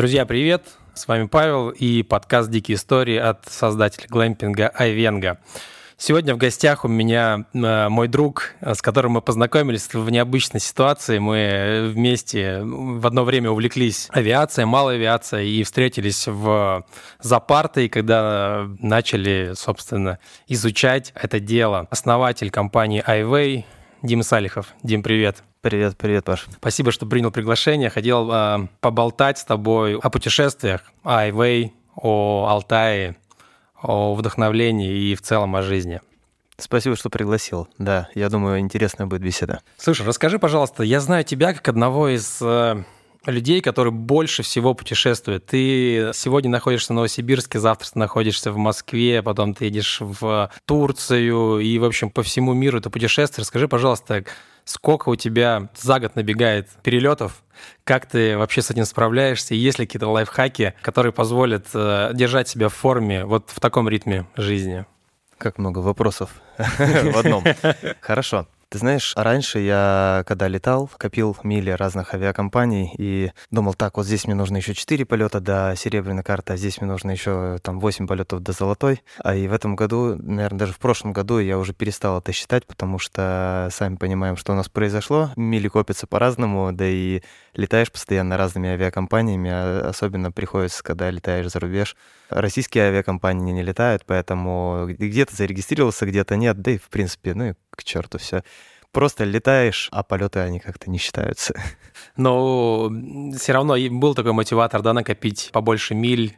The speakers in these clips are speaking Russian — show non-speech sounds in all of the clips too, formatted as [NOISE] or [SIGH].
Друзья, привет! С вами Павел и подкаст «Дикие истории» от создателя глэмпинга Айвенга. Сегодня в гостях у меня э, мой друг, э, с которым мы познакомились в необычной ситуации. Мы вместе в одно время увлеклись авиацией, малой авиацией и встретились в за партой, когда начали, собственно, изучать это дело. Основатель компании iWay Дима Салихов. Дим, привет. Привет, привет, Паш. Спасибо, что принял приглашение. Хотел э, поболтать с тобой о путешествиях, о Айвей, о Алтае, о вдохновлении и в целом о жизни. Спасибо, что пригласил. Да, я думаю, интересная будет беседа. Слушай, расскажи, пожалуйста, я знаю тебя как одного из э, людей, которые больше всего путешествуют. Ты сегодня находишься в Новосибирске, завтра ты находишься в Москве, потом ты едешь в Турцию и, в общем, по всему миру ты путешествуешь. Скажи, пожалуйста, сколько у тебя за год набегает перелетов, как ты вообще с этим справляешься, и есть ли какие-то лайфхаки, которые позволят э, держать себя в форме вот в таком ритме жизни? Как много вопросов [LAUGHS] в одном. [LAUGHS] Хорошо. Ты знаешь, раньше я, когда летал, копил мили разных авиакомпаний и думал, так, вот здесь мне нужно еще 4 полета до серебряной карты, а здесь мне нужно еще там 8 полетов до золотой. А и в этом году, наверное, даже в прошлом году я уже перестал это считать, потому что сами понимаем, что у нас произошло. Мили копятся по-разному, да и летаешь постоянно разными авиакомпаниями, а особенно приходится, когда летаешь за рубеж. Российские авиакомпании не летают, поэтому где-то зарегистрировался, где-то нет, да и в принципе, ну и к черту все просто летаешь, а полеты они как-то не считаются. Но все равно был такой мотиватор, да, накопить побольше миль.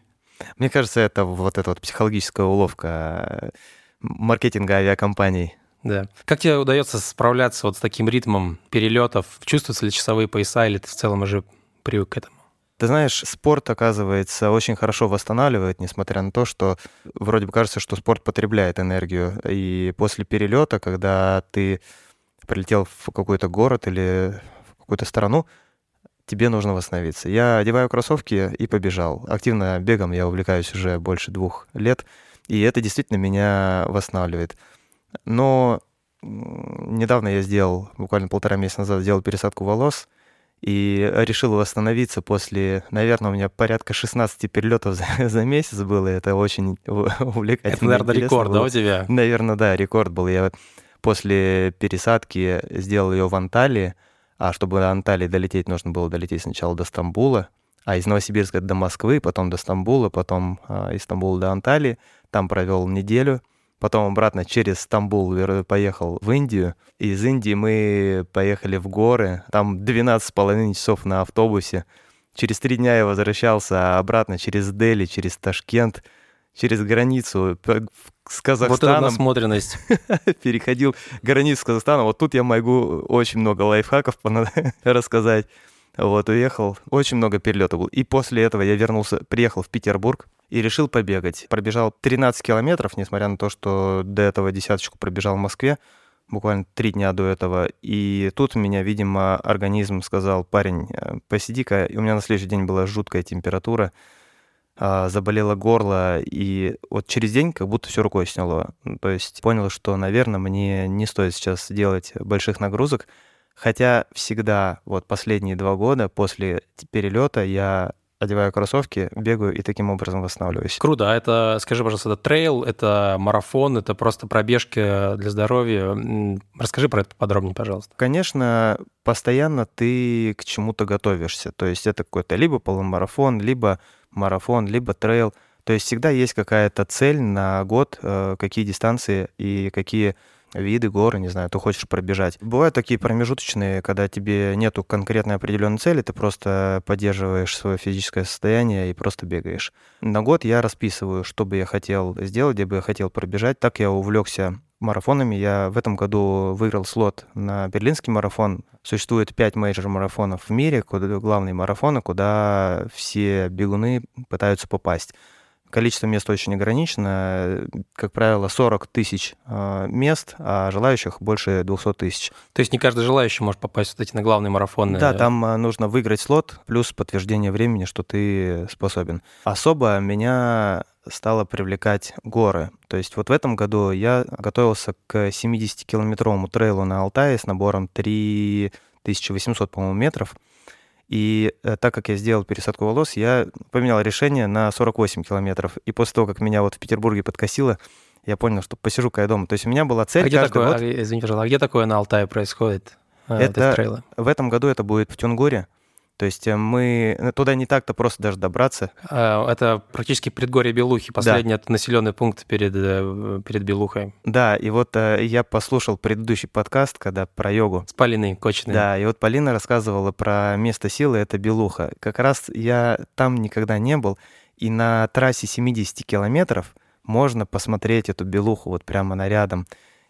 Мне кажется, это вот эта вот психологическая уловка маркетинга авиакомпаний. Да. Как тебе удается справляться вот с таким ритмом перелетов? Чувствуются ли часовые пояса, или ты в целом уже привык к этому? Ты знаешь, спорт, оказывается, очень хорошо восстанавливает, несмотря на то, что вроде бы кажется, что спорт потребляет энергию. И после перелета, когда ты прилетел в какой-то город или в какую-то страну, тебе нужно восстановиться. Я одеваю кроссовки и побежал. Активно бегом я увлекаюсь уже больше двух лет, и это действительно меня восстанавливает. Но недавно я сделал, буквально полтора месяца назад, сделал пересадку волос – и решил восстановиться после, наверное, у меня порядка 16 перелетов за, [LAUGHS] за месяц было. Это очень [LAUGHS] увлекательно. Это, наверное, рекорд, было. да, у тебя? Наверное, да, рекорд был. Я после пересадки сделал ее в Анталии, а чтобы до Анталии долететь, нужно было долететь сначала до Стамбула, а из Новосибирска до Москвы, потом до Стамбула, потом а, из Стамбула до Анталии. Там провел неделю — Потом обратно через Стамбул поехал в Индию. Из Индии мы поехали в горы. Там 12,5 часов на автобусе. Через три дня я возвращался обратно через Дели, через Ташкент, через границу с Казахстаном. Вот это насмотренность. [LAUGHS] Переходил границу с Казахстаном. Вот тут я могу очень много лайфхаков [LAUGHS] рассказать. Вот, уехал. Очень много перелетов был. И после этого я вернулся, приехал в Петербург и решил побегать. Пробежал 13 километров, несмотря на то, что до этого десяточку пробежал в Москве, буквально три дня до этого. И тут меня, видимо, организм сказал, парень, э, посиди-ка. И у меня на следующий день была жуткая температура, а, заболело горло, и вот через день как будто все рукой сняло. То есть понял, что, наверное, мне не стоит сейчас делать больших нагрузок, Хотя всегда, вот последние два года после перелета я одеваю кроссовки, бегаю и таким образом восстанавливаюсь. Круто. А это, скажи, пожалуйста, это трейл, это марафон, это просто пробежки для здоровья. Расскажи про это подробнее, пожалуйста. Конечно, постоянно ты к чему-то готовишься. То есть это какой-то либо полумарафон, либо марафон, либо трейл. То есть всегда есть какая-то цель на год, э, какие дистанции и какие виды, горы, не знаю, ты хочешь пробежать. Бывают такие промежуточные, когда тебе нету конкретной определенной цели, ты просто поддерживаешь свое физическое состояние и просто бегаешь. На год я расписываю, что бы я хотел сделать, где бы я хотел пробежать. Так я увлекся марафонами. Я в этом году выиграл слот на берлинский марафон. Существует пять мейджор-марафонов в мире, куда, главные марафоны, куда все бегуны пытаются попасть. Количество мест очень ограничено. Как правило, 40 тысяч а, мест, а желающих больше 200 тысяч. То есть не каждый желающий может попасть вот эти на главные марафоны? Да, там а, нужно выиграть слот, плюс подтверждение времени, что ты способен. Особо меня стало привлекать горы. То есть вот в этом году я готовился к 70-километровому трейлу на Алтае с набором 3800, по-моему, метров. И э, так как я сделал пересадку волос, я поменял решение на 48 километров. И после того, как меня вот в Петербурге подкосило, я понял, что посижу-ка я дома. То есть у меня была цель а где каждый такое, год... а, извини, пожалуйста, а где такое на Алтае происходит? э, Это? В этом году это будет в Тюнгоре. То есть э, мы... э, Туда не так-то просто даже добраться. А, Это практически предгорье Белухи, последний это населенный пункт перед, э, перед Белухой. Да, и вот э, я послушал предыдущий подкаст, когда про йогу. С Полиной Кочиной. Да, и вот Полина рассказывала про место силы, это Белуха. Как раз я там никогда не был, и на трассе 70 километров можно посмотреть эту Белуху вот прямо на рядом.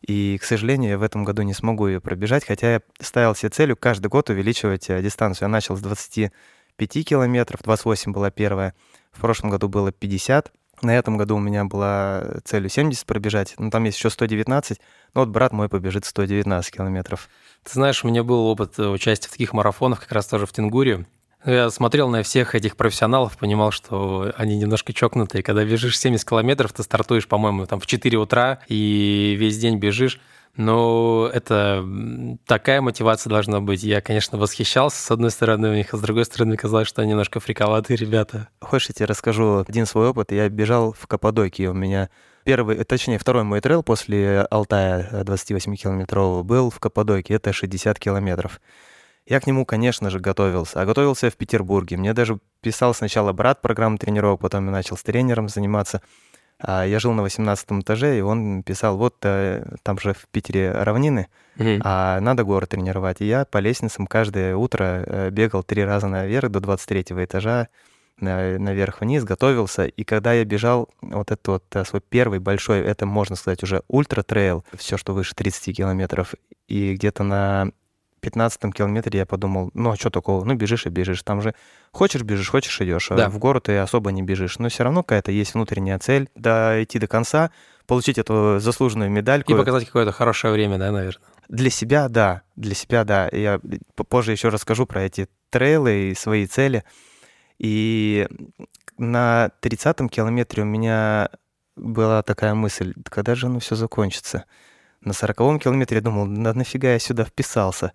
И, к сожалению, я в этом году не смогу ее пробежать, хотя я ставил себе целью каждый год увеличивать э, дистанцию. Я начал с 25 километров, 28 была первая, в прошлом году было 50, на этом году у меня была целью 70 пробежать, но там есть еще 119, но вот брат мой побежит 119 километров. Ты знаешь, у меня был опыт э, участия в таких марафонах, как раз тоже в Тенгуре. Я смотрел на всех этих профессионалов, понимал, что они немножко чокнутые. Когда бежишь 70 километров, ты стартуешь, по-моему, там в 4 утра и весь день бежишь. Но это такая мотивация должна быть. Я, конечно, восхищался с одной стороны у них, а с другой стороны казалось, что они немножко фриковатые ребята. Хочешь, я тебе расскажу один свой опыт? Я бежал в Каппадокии, у меня первый, э, точнее, второй мой трейл после Алтая э, 28-километрового был в Каппадокии, это 60 километров. Я к нему, конечно же, готовился. А готовился я в Петербурге. Мне даже писал сначала брат программу тренировок, потом я начал с тренером заниматься. А Я жил на 18 этаже, и он писал, вот э, там же в Питере равнины, а надо горы тренировать. И я по лестницам каждое утро э, бегал три раза наверх до 23 этажа, на- наверх-вниз, готовился. И когда я бежал вот этот вот э, свой первый большой, это, можно сказать, уже ультра-трейл, все, что выше 30 километров, и где-то на 15 километре я подумал, ну а что такого, ну бежишь и бежишь, там же хочешь бежишь, хочешь идешь, Да. а в гору ты особо не бежишь, но все равно какая-то есть внутренняя цель, дойти до конца, получить эту заслуженную медальку. И показать какое-то хорошее время, да, наверное. Для себя, да, для себя, да. Я позже еще расскажу про эти трейлы и свои цели. И на 30-м километре у меня была такая мысль, когда же оно все закончится? На 40-м километре я думал, «На- нафига я сюда вписался?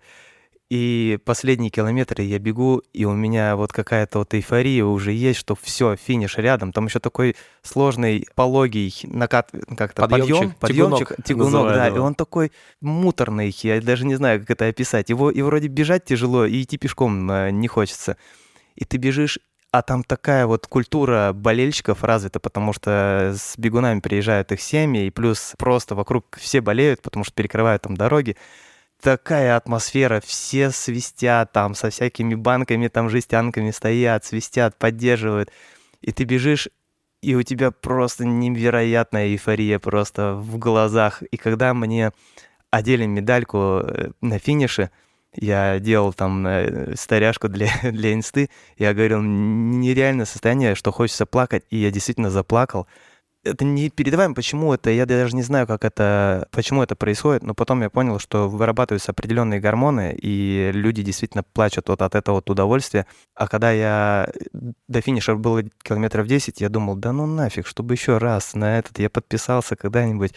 И последние километры я бегу, и у меня вот какая-то вот эйфория уже есть, что все, финиш рядом. Там еще такой сложный, пологий накат, как-то подъем, Подъемчик, тягунок тягунок, да, его. и он такой муторный, я даже не знаю, как это описать. Его и вроде бежать тяжело, и идти пешком э, не хочется. И ты бежишь, а там такая вот культура болельщиков развита, потому что с бегунами приезжают их семьи, и плюс просто вокруг все болеют, потому что перекрывают там дороги. Такая атмосфера, все свистят там со всякими банками, там жестянками стоят, свистят, поддерживают. И ты бежишь, и у тебя просто невероятная эйфория просто в глазах. И когда мне одели медальку э, на финише, я делал там э, старяшку для, [LAUGHS] для инсты, я говорил, «Н- нереальное состояние, что хочется плакать, и я действительно заплакал. Это не передаваем, почему это, я даже не знаю, как это, почему это происходит, но потом я понял, что вырабатываются определенные гормоны, и люди действительно плачут вот от этого вот удовольствия. А когда я до финиша было километров 10, я думал, да ну нафиг, чтобы еще раз на этот я подписался когда-нибудь.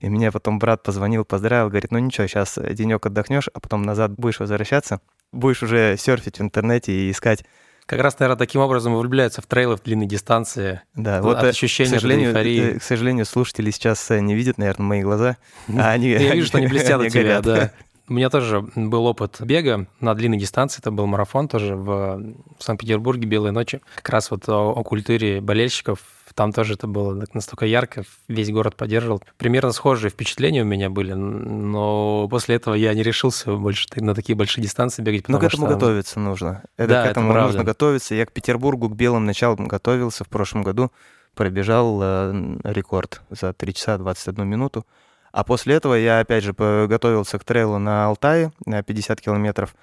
И мне потом брат позвонил, поздравил, говорит, ну ничего, сейчас денек отдохнешь, а потом назад будешь возвращаться, будешь уже серфить в интернете и искать. Как раз, наверное, таким образом влюбляются в трейлы в длинные дистанции. Да, От вот э, ощущения к сожалению, э, к сожалению, слушатели сейчас э, не видят, наверное, мои глаза. а они- Я вижу, что они [LAUGHS] блестят от тебя, да. У меня тоже был опыт бега на длинной дистанции. Это был марафон тоже в Санкт-Петербурге «Белые ночи». Как раз вот о, о культуре болельщиков. Там тоже это было настолько ярко, весь город поддерживал. Примерно схожие впечатления у меня были, но после этого я не решился больше на такие большие дистанции бегать, Ну, потому к этому что... готовиться нужно. Это, Да, к это этому правда. нужно готовиться. Я к Петербургу, к белым началам готовился в прошлом году. Пробежал э, рекорд за 3 часа 21 минуту. А после этого я, опять же, готовился к трейлу на Алтае на 50 километров.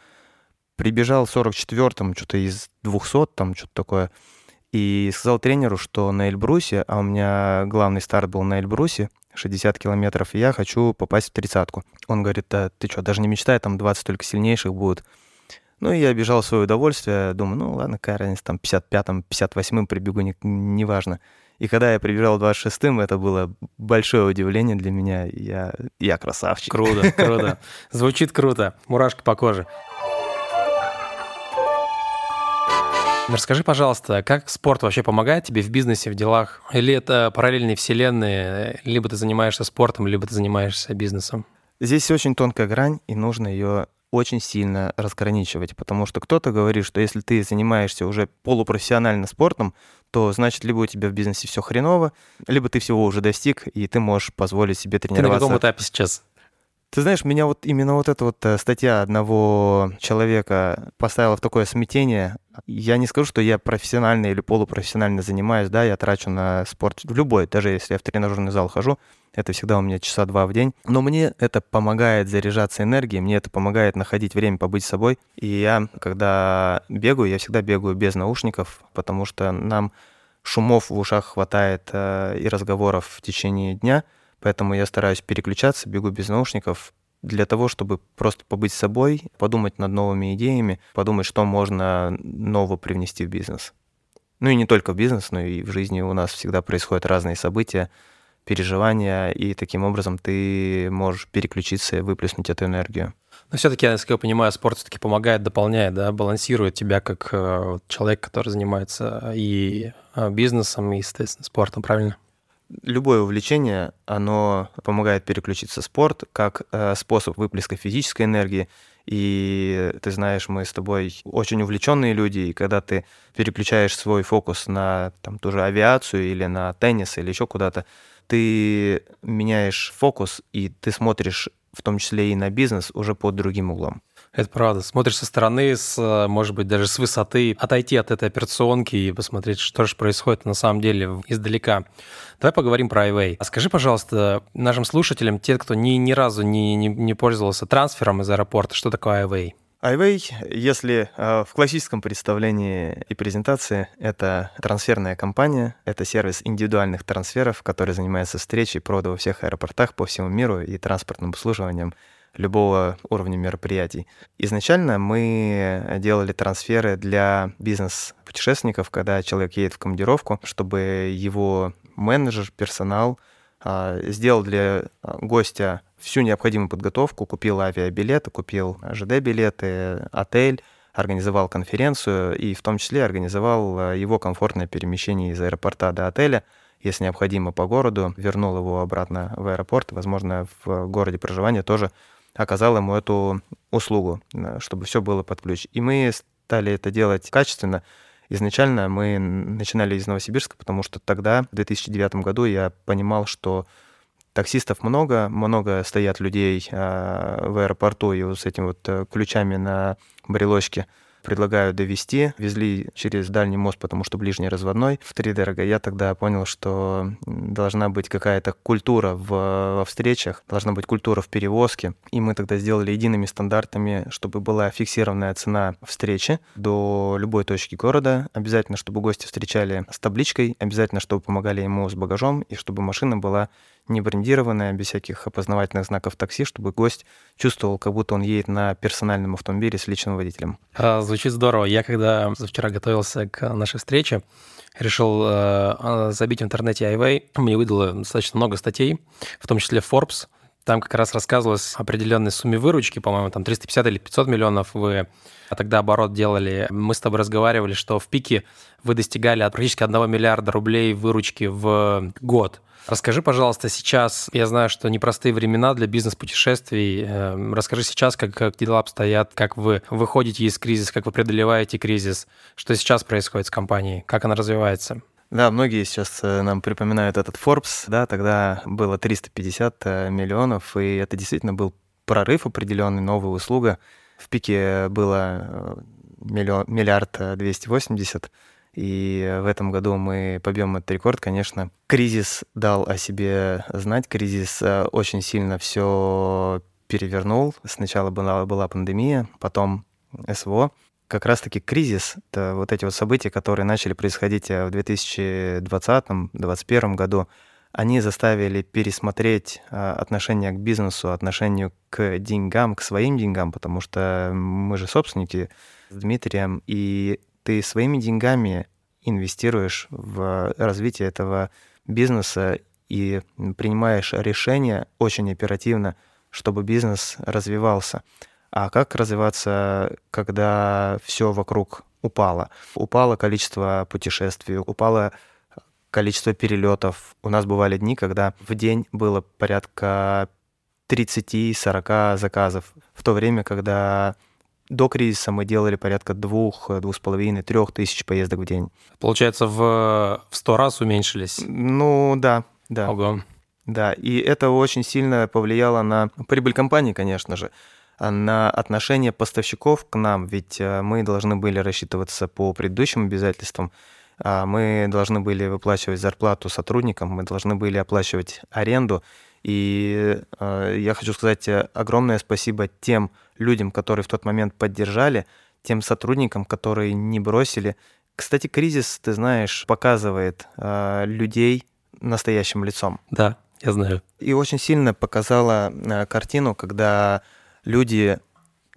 Прибежал 44-м, что-то из 200, там что-то такое. И сказал тренеру, что на Эльбрусе, а у меня главный старт был на Эльбрусе, 60 километров, и я хочу попасть в тридцатку. Он говорит, да ты что, даже не мечтай, там 20 только сильнейших будут. Ну, и я бежал в свое удовольствие, думаю, ну, ладно, какая разница, там 55-м, 58-м прибегу, не- неважно. И когда я прибежал 26-м, это было большое удивление для меня. Я, я красавчик. Круто, круто. [LAUGHS] Звучит круто. Мурашки по коже. Расскажи, пожалуйста, как спорт вообще помогает тебе в бизнесе, в делах? Или это параллельные вселенные? Либо ты занимаешься спортом, либо ты занимаешься бизнесом? Здесь очень тонкая грань, и нужно ее очень сильно разграничивать, потому что кто-то говорит, что если ты занимаешься уже полупрофессионально спортом, то значит либо у тебя в бизнесе все хреново, либо ты всего уже достиг, и ты можешь позволить себе тренироваться. Ты на каком этапе сейчас? Ты знаешь, меня вот именно вот эта вот э, статья одного человека поставила в такое смятение. Я не скажу, что я профессионально или полупрофессионально занимаюсь, да, я трачу на спорт в любой, даже если я в тренажерный зал хожу, это всегда у меня часа два в день. Но мне это помогает заряжаться энергией, мне это помогает находить время побыть с собой. И я, когда бегаю, я всегда бегаю без наушников, потому что нам шумов в ушах хватает э, и разговоров в течение дня – Поэтому я стараюсь переключаться, бегу без наушников, для того, чтобы просто побыть собой, подумать над новыми идеями, подумать, что можно нового привнести в бизнес. Ну и не только в бизнес, но и в жизни у нас всегда происходят разные события, переживания, и таким образом ты можешь переключиться и выплеснуть эту энергию. Но все-таки, насколько я понимаю, спорт все-таки помогает, дополняет, да, балансирует тебя как э, человек, который занимается и э, бизнесом, и, естественно, спортом, правильно? Любое увлечение, оно помогает переключиться спорт как э, способ выплеска физической энергии. И ты знаешь, мы с тобой очень увлеченные люди, и когда ты переключаешь свой фокус на там, ту же авиацию или на теннис или еще куда-то, ты меняешь фокус, и ты смотришь в том числе и на бизнес уже под другим углом. Это правда. Смотришь со стороны, с, может быть, даже с высоты, отойти от этой операционки и посмотреть, что же происходит на самом деле издалека. Давай поговорим про iWay. А скажи, пожалуйста, нашим слушателям, те, кто ни, ни разу не, не, не пользовался трансфером из аэропорта, что такое iWay? iWay, если э, в классическом представлении и презентации, это трансферная компания, это сервис индивидуальных трансферов, который занимается встречей прода во всех аэропортах по всему миру и транспортным обслуживанием любого уровня мероприятий. Изначально мы делали трансферы для бизнес-путешественников, когда человек едет в командировку, чтобы его менеджер, персонал а, сделал для гостя всю необходимую подготовку, купил авиабилеты, купил ЖД-билеты, отель, организовал конференцию и в том числе организовал а, его комфортное перемещение из аэропорта до отеля, если необходимо по городу, вернул его обратно в аэропорт, возможно, в городе проживания тоже оказал ему эту услугу, э, чтобы все было под ключ. И мы стали это делать качественно. Изначально мы начинали из Новосибирска, потому что тогда, в 2009 году, я понимал, что таксистов много, много стоят людей а, в аэропорту и вот с этими вот э, ключами на брелочке предлагаю довести. Везли через дальний мост, потому что ближний разводной в три дорого. Я тогда понял, что должна быть какая-то культура в, во встречах, должна быть культура в перевозке. И мы тогда сделали едиными стандартами, чтобы была фиксированная цена встречи до любой точки города. Обязательно, чтобы гости встречали с табличкой, обязательно, чтобы помогали ему с багажом, и чтобы машина была не брендированная, без всяких опознавательных знаков такси, чтобы гость чувствовал, как будто он едет на персональном автомобиле с личным водителем. А, звучит здорово. Я когда вчера готовился к нашей встрече, решил э, а, забить в интернете iWay. Мне выдало достаточно много статей, в том числе Forbes. Там как раз рассказывалось о определенной сумме выручки, по-моему, там 350 или 500 миллионов вы а тогда оборот делали. Мы с тобой разговаривали, что в пике вы достигали практически 1 миллиарда рублей выручки в год. Расскажи, пожалуйста, сейчас, я знаю, что непростые времена для бизнес-путешествий. Эм, расскажи сейчас, как, как дела обстоят, как вы выходите из кризиса, как вы преодолеваете кризис, что сейчас происходит с компанией, как она развивается. Да, многие сейчас э, нам припоминают этот Forbes, да, тогда было 350 э, миллионов, и это действительно был прорыв определенный, новая услуга. В пике было э, миллиард 280 и в этом году мы побьем этот рекорд, конечно. Кризис дал о себе знать, кризис очень сильно все перевернул. Сначала была, была пандемия, потом СВО. Как раз-таки кризис, это вот эти вот события, которые начали происходить э, в 2020-2021 году, они заставили пересмотреть э, отношение к бизнесу, отношение к деньгам, к своим деньгам, потому что мы же собственники с Дмитрием, и ты своими деньгами инвестируешь в развитие этого бизнеса и принимаешь решения очень оперативно, чтобы бизнес развивался. А как развиваться, когда все вокруг упало. Упало количество путешествий, упало количество перелетов. У нас бывали дни, когда в день было порядка 30-40 заказов. В то время, когда до кризиса мы делали порядка двух, двух с половиной, трех тысяч поездок в день. Получается, в сто раз уменьшились? Ну, да, да. Ого. Да, и это очень сильно повлияло на прибыль компании, конечно же, на отношение поставщиков к нам, ведь э, мы должны были рассчитываться по предыдущим обязательствам, а мы должны были выплачивать зарплату сотрудникам, мы должны были оплачивать аренду, и э, я хочу сказать э, огромное спасибо тем людям, которые в тот момент поддержали, тем сотрудникам, которые не бросили. Кстати, кризис, ты знаешь, показывает э, людей настоящим лицом. Да, я знаю. И очень сильно показала э, картину, когда люди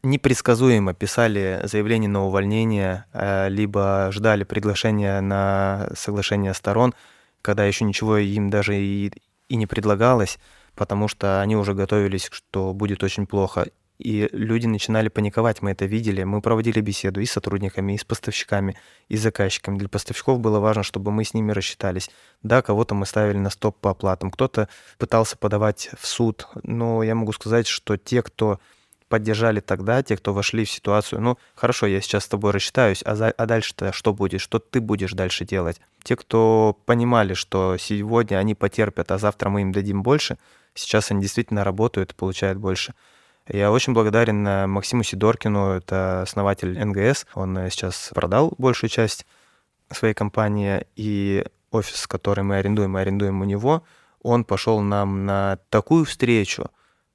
непредсказуемо писали заявление на увольнение, э, либо ждали приглашения на соглашение сторон, когда еще ничего им даже и, и не предлагалось, потому что они уже готовились, что будет очень плохо. И люди начинали паниковать, мы это видели. Мы проводили беседу и с сотрудниками, и с поставщиками, и с заказчиками. Для поставщиков было важно, чтобы мы с ними рассчитались. Да, кого-то мы ставили на стоп по оплатам, кто-то пытался подавать в суд. Но я могу сказать, что те, кто поддержали тогда, те, кто вошли в ситуацию, ну, хорошо, я сейчас с тобой рассчитаюсь, а, за, а дальше-то что будет, что ты будешь дальше делать? Те, кто понимали, что сегодня они потерпят, а завтра мы им дадим больше, сейчас они действительно работают и получают больше. Я очень благодарен э, Максиму Сидоркину, это основатель НГС. Он э, сейчас продал большую часть своей компании, и офис, который мы арендуем, мы арендуем у него. Он пошел нам на такую встречу,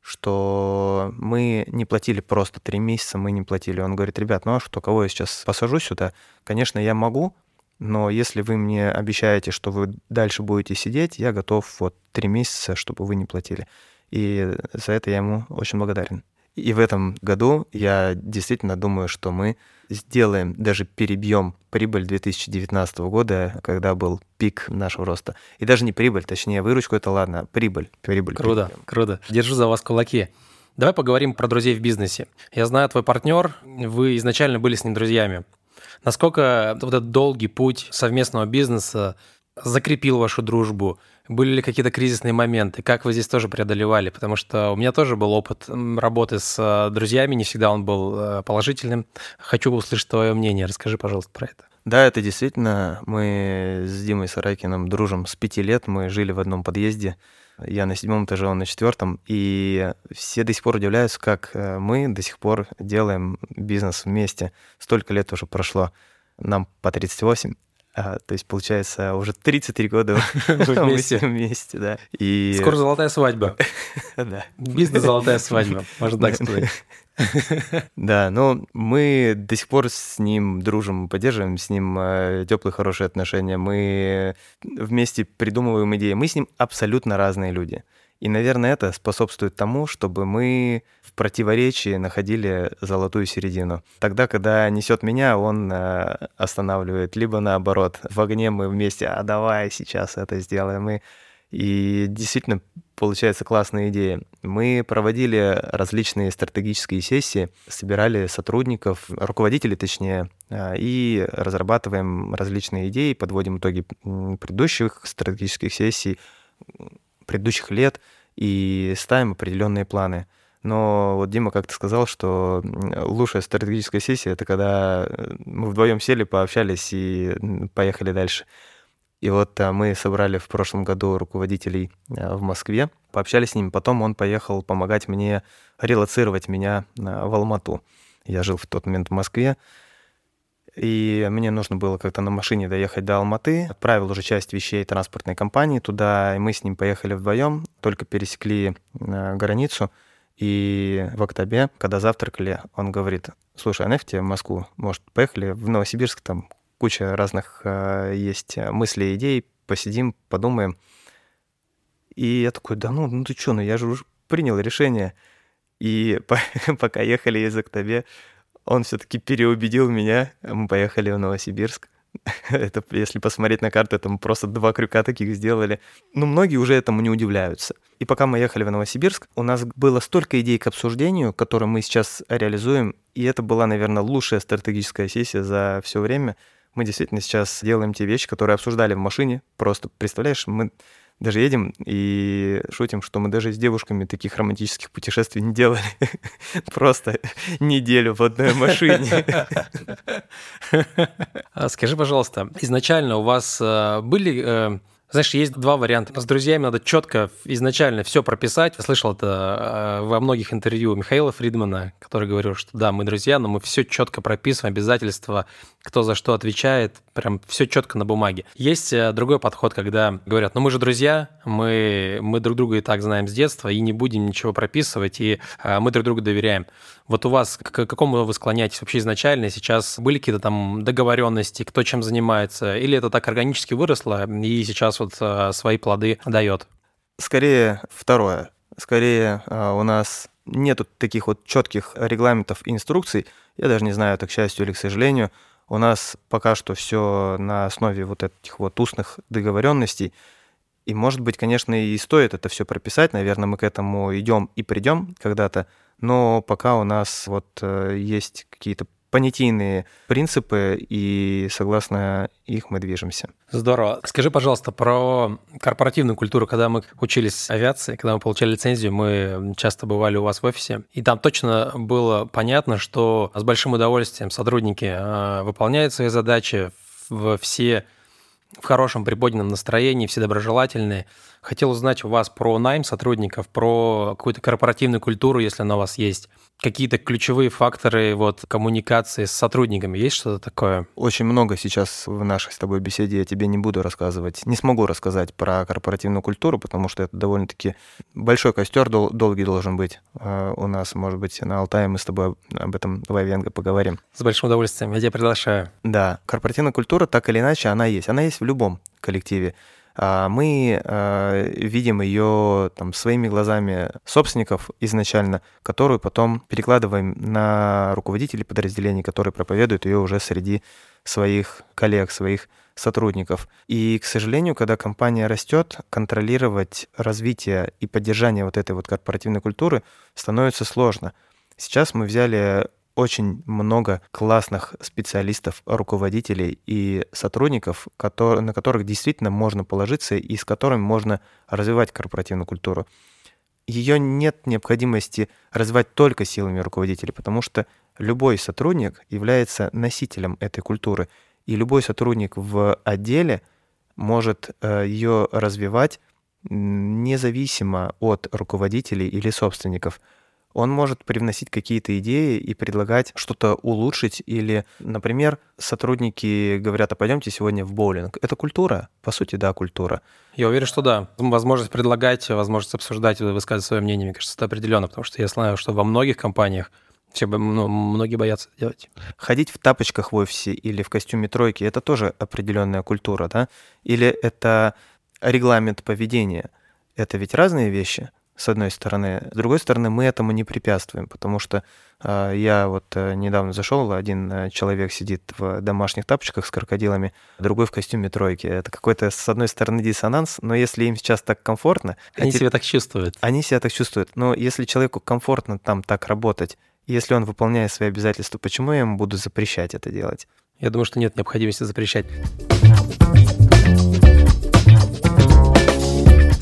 что мы не платили просто три месяца, мы не платили. Он говорит, ребят, ну а что, кого я сейчас посажу сюда? Конечно, я могу, но если вы мне обещаете, что вы дальше будете сидеть, я готов вот три месяца, чтобы вы не платили. И за это я ему очень благодарен. И в этом году я действительно думаю, что мы сделаем, даже перебьем прибыль 2019 года, когда был пик нашего роста. И даже не прибыль, точнее, выручку это ладно, прибыль. прибыль круто, перебьем. круто. Держу за вас кулаки. Давай поговорим про друзей в бизнесе. Я знаю, твой партнер, вы изначально были с ним друзьями. Насколько вот этот долгий путь совместного бизнеса закрепил вашу дружбу? Были ли какие-то кризисные моменты? Как вы здесь тоже преодолевали? Потому что у меня тоже был опыт работы с э, друзьями, не всегда он был э, положительным. Хочу услышать твое мнение. Расскажи, пожалуйста, про это. Да, это действительно. Мы с Димой Сарайкиным дружим с пяти лет. Мы жили в одном подъезде. Я на седьмом этаже, он на четвертом. И все до сих пор удивляются, как э, мы до сих пор делаем бизнес вместе. Столько лет уже прошло. Нам по 38. А, то есть, получается, уже 33 года [LAUGHS] вместе. вместе, да. И... Скоро золотая свадьба. [LAUGHS] да. Бизнес золотая свадьба, можно так сказать. [LAUGHS] Да, но мы до сих пор с ним дружим, поддерживаем с ним э, теплые, хорошие отношения. Мы вместе придумываем идеи. Мы с ним абсолютно разные люди. И, наверное, это способствует тому, чтобы мы в противоречии находили золотую середину. Тогда, когда несет меня, он э, останавливает, либо наоборот, в огне мы вместе, а давай сейчас это сделаем. И, и действительно получается классная идея. Мы проводили различные стратегические сессии, собирали сотрудников, руководителей точнее, э, и разрабатываем различные идеи, подводим итоги предыдущих стратегических сессий, предыдущих лет и ставим определенные планы. Но вот Дима как-то сказал, что лучшая стратегическая сессия это когда э, мы вдвоем сели, пообщались и поехали дальше. И вот а, мы собрали в прошлом году руководителей а, в Москве, пообщались с ними. Потом он поехал помогать мне релацировать меня в Алмату. Я жил в тот момент в Москве и мне нужно было как-то на машине доехать до Алматы. Отправил уже часть вещей транспортной компании туда, и мы с ним поехали вдвоем, только пересекли э, границу. И в октябре, когда завтракали, он говорит, слушай, а нафиг в Москву? Может, поехали в Новосибирск, там куча разных э, есть мыслей, идей, посидим, подумаем. И я такой, да ну, ну ты что, ну я же уже принял решение. И [LAUGHS] пока ехали из Октября, он все-таки переубедил меня. Мы поехали в Новосибирск. [LAUGHS] это, если посмотреть на карту, это мы просто два крюка таких сделали. Но многие уже этому не удивляются. И пока мы ехали в Новосибирск, у нас было столько идей к обсуждению, которые мы сейчас реализуем, и это была, наверное, лучшая стратегическая сессия за все время. Мы действительно сейчас делаем те вещи, которые обсуждали в машине. Просто, представляешь, мы даже едем и шутим, что мы даже с девушками таких романтических путешествий не делали. [LAUGHS] Просто неделю в одной машине. [LAUGHS] А скажи, пожалуйста, изначально у вас э, были э, знаешь, есть два варианта. С друзьями надо четко изначально все прописать. Я слышал это э, во многих интервью Михаила Фридмана, который говорил, что да, мы друзья, но мы все четко прописываем, обязательства, кто за что отвечает, прям все четко на бумаге. Есть э, другой подход, когда говорят, ну мы же друзья, мы, мы друг друга и так знаем с детства, и не будем ничего прописывать, и э, мы друг другу доверяем. Вот у вас к какому вы склоняетесь вообще изначально? Сейчас были какие-то там договоренности, кто чем занимается? Или это так органически выросло и сейчас вот а, свои плоды дает? Скорее второе. Скорее а, у нас нету таких вот четких регламентов и инструкций. Я даже не знаю, это к счастью или к сожалению. У нас пока что все на основе вот этих вот устных договоренностей. И, может быть, конечно, и стоит это все прописать. Наверное, мы к этому идем и придем когда-то но пока у нас вот э, есть какие-то понятийные принципы, и согласно их мы движемся. Здорово. Скажи, пожалуйста, про корпоративную культуру. Когда мы учились авиации, когда мы получали лицензию, мы часто бывали у вас в офисе, и там точно было понятно, что с большим удовольствием сотрудники э, выполняют свои задачи, все в хорошем приподнятом настроении, все доброжелательные. Хотел узнать у вас про найм сотрудников, про какую-то корпоративную культуру, если она у вас есть. Какие-то ключевые факторы вот, коммуникации с сотрудниками, есть что-то такое? Очень много сейчас в нашей с тобой беседе я тебе не буду рассказывать, не смогу рассказать про корпоративную культуру, потому что это довольно-таки большой костер дол- долгий должен быть uh, у нас, может быть, на Алтае мы с тобой об этом в Айвенго поговорим. С большим удовольствием, я тебя приглашаю. Да, корпоративная культура, так или иначе, она есть. Она есть в любом коллективе. А мы э, видим ее там, своими глазами собственников изначально, которую потом перекладываем на руководителей подразделений, которые проповедуют ее уже среди своих коллег, своих сотрудников. И, к сожалению, когда компания растет, контролировать развитие и поддержание вот этой вот корпоративной культуры становится сложно. Сейчас мы взяли очень много классных специалистов, руководителей и сотрудников, на которых действительно можно положиться и с которыми можно развивать корпоративную культуру. Ее нет необходимости развивать только силами руководителей, потому что любой сотрудник является носителем этой культуры, и любой сотрудник в отделе может э, ее развивать независимо от руководителей или собственников – он может привносить какие-то идеи и предлагать что-то улучшить. Или, например, сотрудники говорят, а пойдемте сегодня в боулинг. Это культура? По сути, да, культура. Я уверен, что да. Возможность предлагать, возможность обсуждать, высказывать свое мнение, мне кажется, это определенно, потому что я знаю, что во многих компаниях все, ну, многие боятся делать. Ходить в тапочках в офисе или в костюме тройки – это тоже определенная культура, да? Или это регламент поведения? Это ведь разные вещи с одной стороны. С другой стороны, мы этому не препятствуем, потому что э, я вот э, недавно зашел, один э, человек сидит в домашних тапочках с крокодилами, другой в костюме тройки. Это какой-то, с одной стороны, диссонанс, но если им сейчас так комфортно... Они эти... себя так чувствуют. Они себя так чувствуют. Но если человеку комфортно там так работать, если он выполняет свои обязательства, почему я ему буду запрещать это делать? Я думаю, что нет необходимости запрещать.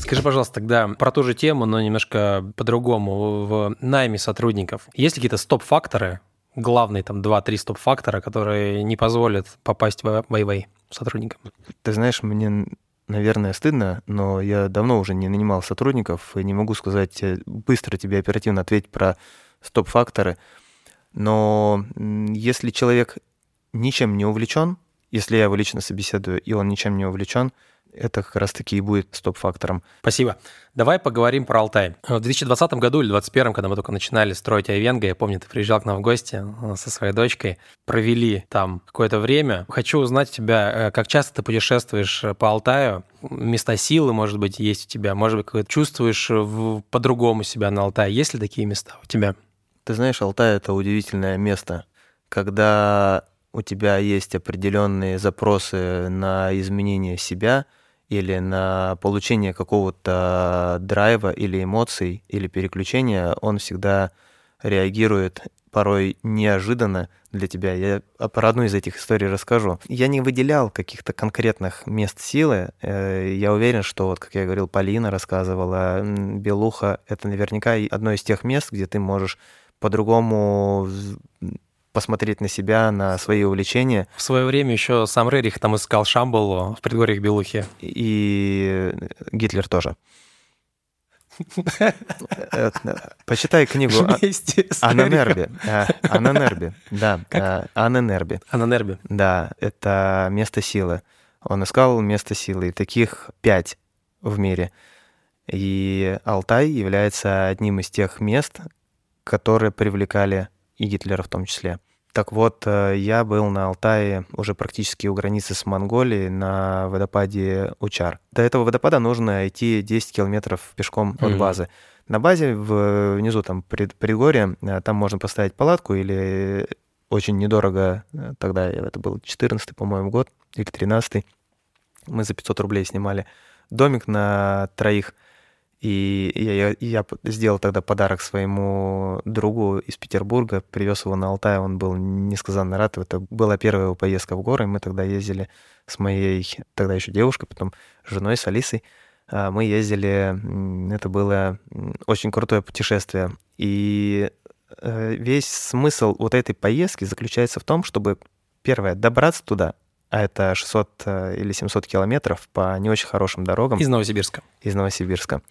Скажи, пожалуйста, тогда про ту же тему, но немножко по-другому. В найме сотрудников есть ли какие-то стоп-факторы, главные там 2-3 стоп-фактора, которые не позволят попасть в Вайвей сотрудникам? Ты знаешь, мне наверное, стыдно, но я давно уже не нанимал сотрудников и не могу сказать э, быстро тебе оперативно ответить про стоп-факторы. Но если человек ничем не увлечен, если я его лично собеседую, и он ничем не увлечен, это как раз-таки и будет стоп-фактором. Спасибо. Давай поговорим про Алтай. В 2020 году или 2021, когда мы только начинали строить Айвенго, я помню, ты приезжал к нам в гости э, со своей дочкой, провели там какое-то время. Хочу узнать у тебя, э, как часто ты путешествуешь по Алтаю, места силы, может быть, есть у тебя, может быть, чувствуешь по-другому себя на Алтае. Есть ли такие места у тебя? Ты знаешь, Алтай — это удивительное место, когда у тебя есть определенные запросы на изменение себя или на получение какого-то драйва или эмоций или переключения, он всегда реагирует порой неожиданно для тебя. Я про одну из этих историй расскажу. Я не выделял каких-то конкретных мест силы. Э, я уверен, что, вот как я говорил, Полина рассказывала, Белуха — это наверняка одно из тех мест, где ты можешь по-другому посмотреть на себя, на свои увлечения. В свое время еще сам Рерих там искал Шамбалу в предгорьях Белухи. И Гитлер тоже. Э, почитай книгу Анна Нерби. Анна Нерби, да. [LAUGHS] Анна Нерби. Анна Нерби. Да, это место силы. Он искал место силы. И таких пять в мире. И Алтай является одним из тех мест, которые привлекали и Гитлера в том числе. Так вот, э, я был на Алтае уже практически у границы с Монголией на водопаде Учар. До этого водопада нужно идти 10 километров пешком от базы. На базе внизу там пред, предгорье, э, там можно поставить палатку или очень недорого, э, тогда это был 14 по-моему, год или 13 мы за 500 рублей снимали домик на троих – и я, я сделал тогда подарок своему другу из Петербурга, привез его на Алтай, он был несказанно рад. Это была первая его поездка в горы, мы тогда ездили с моей, тогда еще девушкой, потом женой, с Алисой. А, мы ездили, это было очень крутое путешествие. И э, весь смысл вот этой поездки заключается в том, чтобы, первое, добраться туда, а это 600 э, или 700 километров по не очень хорошим дорогам. Из Новосибирска. Из Новосибирска.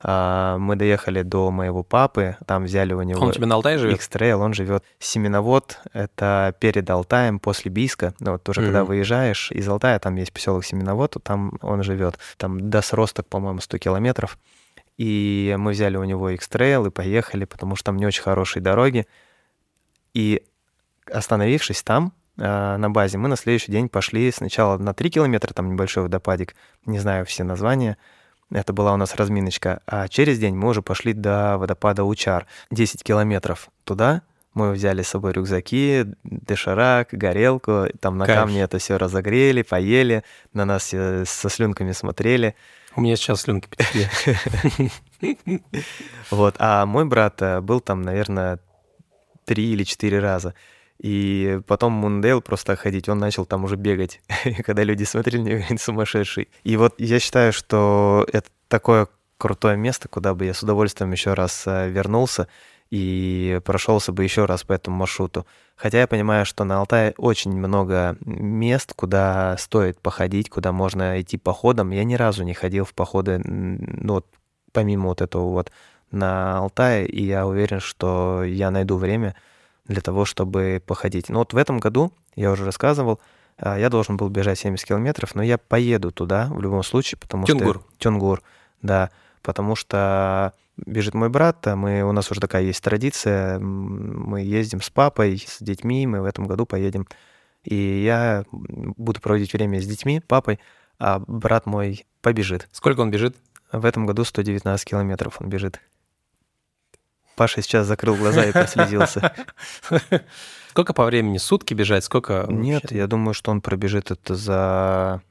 А, мы доехали до моего папы, там взяли у него... Он тебе на Алтае живет? X-Trail, он живет Семеновод, это перед Алтаем, после Бийска. Ну, вот тоже mm-hmm. когда выезжаешь из Алтая, там есть поселок Семеновод, там он живет. Там до Сросток, по-моему, 100 километров. И мы взяли у него X-Trail и поехали, потому что там не очень хорошие дороги. И остановившись там, а, на базе, мы на следующий день пошли сначала на 3 километра, там небольшой водопадик, не знаю все названия, это была у нас разминочка. А через день мы уже пошли до водопада Учар. 10 километров туда. Мы взяли с собой рюкзаки, доширак, горелку. Там на Кайф. камне это все разогрели, поели. На нас со слюнками смотрели. У меня сейчас слюнки потекли. [LAUGHS] Вот. А мой брат э, был там, наверное, три или четыре раза. И потом Мундейл просто ходить, он начал там уже бегать. И [LAUGHS] когда люди смотрели, мне говорят, [LAUGHS] сумасшедший. И вот я считаю, что это такое крутое место, куда бы я с удовольствием еще раз э, вернулся и прошелся бы еще раз по этому маршруту. Хотя я понимаю, что на Алтае очень много мест, куда стоит походить, куда можно идти походом. Я ни разу не ходил в походы, ну, вот, помимо вот этого вот на Алтае, и я уверен, что я найду время, для того, чтобы походить. Но вот в этом году, я уже рассказывал, а, я должен был бежать 70 километров, но я поеду туда в любом случае, потому Тюнгур. что... Тюнгур. да. Потому что бежит мой брат, а мы, у нас уже такая есть традиция, мы ездим с папой, с детьми, мы в этом году поедем. И я буду проводить время с детьми, папой, а брат мой побежит. Сколько он бежит? В этом году 119 километров он бежит. Паша сейчас закрыл глаза и прослезился. [LAUGHS] Сколько по времени? Сутки бежать? Сколько? Нет, я думаю, что он пробежит это за...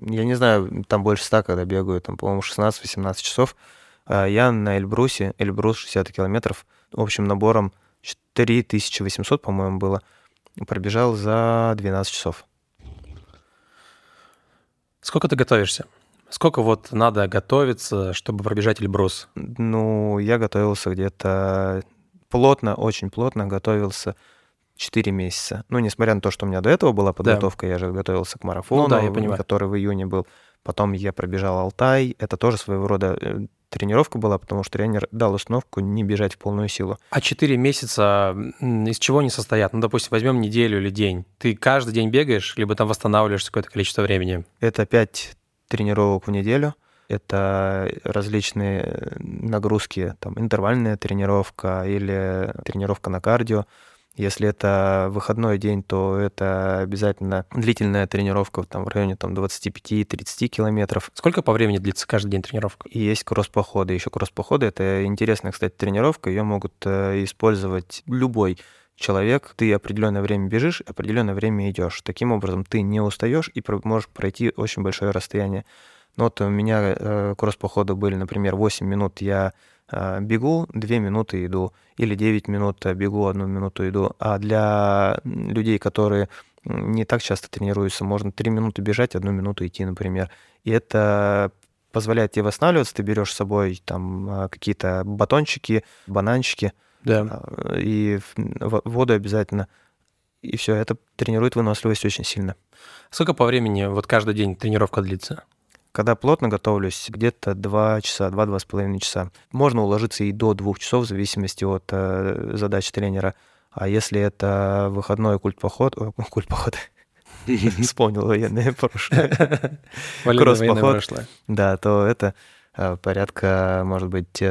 Я не знаю, там больше ста, когда бегаю, там, по-моему, 16-18 часов. А я на Эльбрусе, Эльбрус 60 километров, общим набором 4800, по-моему, было, пробежал за 12 часов. Сколько ты готовишься? Сколько вот надо готовиться, чтобы пробежать Эльбрус? Ну, я готовился где-то плотно, очень плотно готовился 4 месяца. Ну, несмотря на то, что у меня до этого была подготовка, да. я же готовился к марафону, ну, да, я понимаю. который в июне был. Потом я пробежал Алтай. Это тоже своего рода э, тренировка была, потому что тренер дал установку не бежать в полную силу. А 4 месяца из чего они состоят? Ну, допустим, возьмем неделю или день. Ты каждый день бегаешь, либо там восстанавливаешься какое-то количество времени? Это 5 тренировок в неделю. Это различные нагрузки, там, интервальная тренировка или тренировка на кардио. Если это выходной день, то это обязательно длительная тренировка там, в районе там, 25-30 километров. Сколько по времени длится каждый день тренировка? И есть кросс-походы. Еще кросс-походы — это интересная, кстати, тренировка. Ее могут э, использовать любой человек, ты определенное время бежишь, определенное время идешь. Таким образом, ты не устаешь и можешь пройти очень большое расстояние. Но вот у меня э, кросс-походы были, например, 8 минут я э, бегу, 2 минуты иду, или 9 минут бегу, 1 минуту иду. А для людей, которые не так часто тренируются, можно 3 минуты бежать, 1 минуту идти, например. И это позволяет тебе восстанавливаться, ты берешь с собой там э, какие-то батончики, бананчики, да. А, и воду обязательно. И все, это тренирует выносливость очень сильно. Сколько по времени вот каждый день тренировка длится? Когда плотно готовлюсь, где-то 2 часа, 2-2,5 часа. Можно уложиться и до 2 часов, в зависимости от э, задач тренера. А если это выходной культ-поход... [LAUGHS] Культ-поход... [LAUGHS] Вспомнил военное прошлое. Кросс-поход. Да, то это э, порядка, может быть,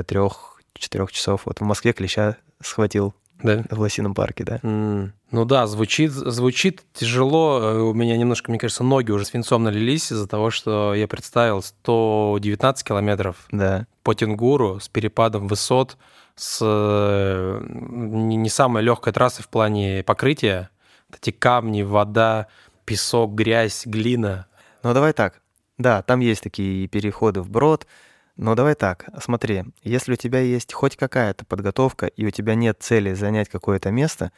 трех-четырех часов. Вот в Москве клеща схватил да? В Лосином парке, да. Mm. Ну да, звучит, звучит тяжело. Э, у меня немножко, мне кажется, ноги уже свинцом налились из-за того, что я представил 119 километров да. по Тенгуру с перепадом высот, с э, не самой легкой трассой в плане покрытия. Эти камни, вода, песок, грязь, глина. Ну давай так. Да, там есть такие переходы в брод, но давай так, смотри, если у тебя есть хоть какая-то подготовка, и у тебя нет цели занять какое-то место,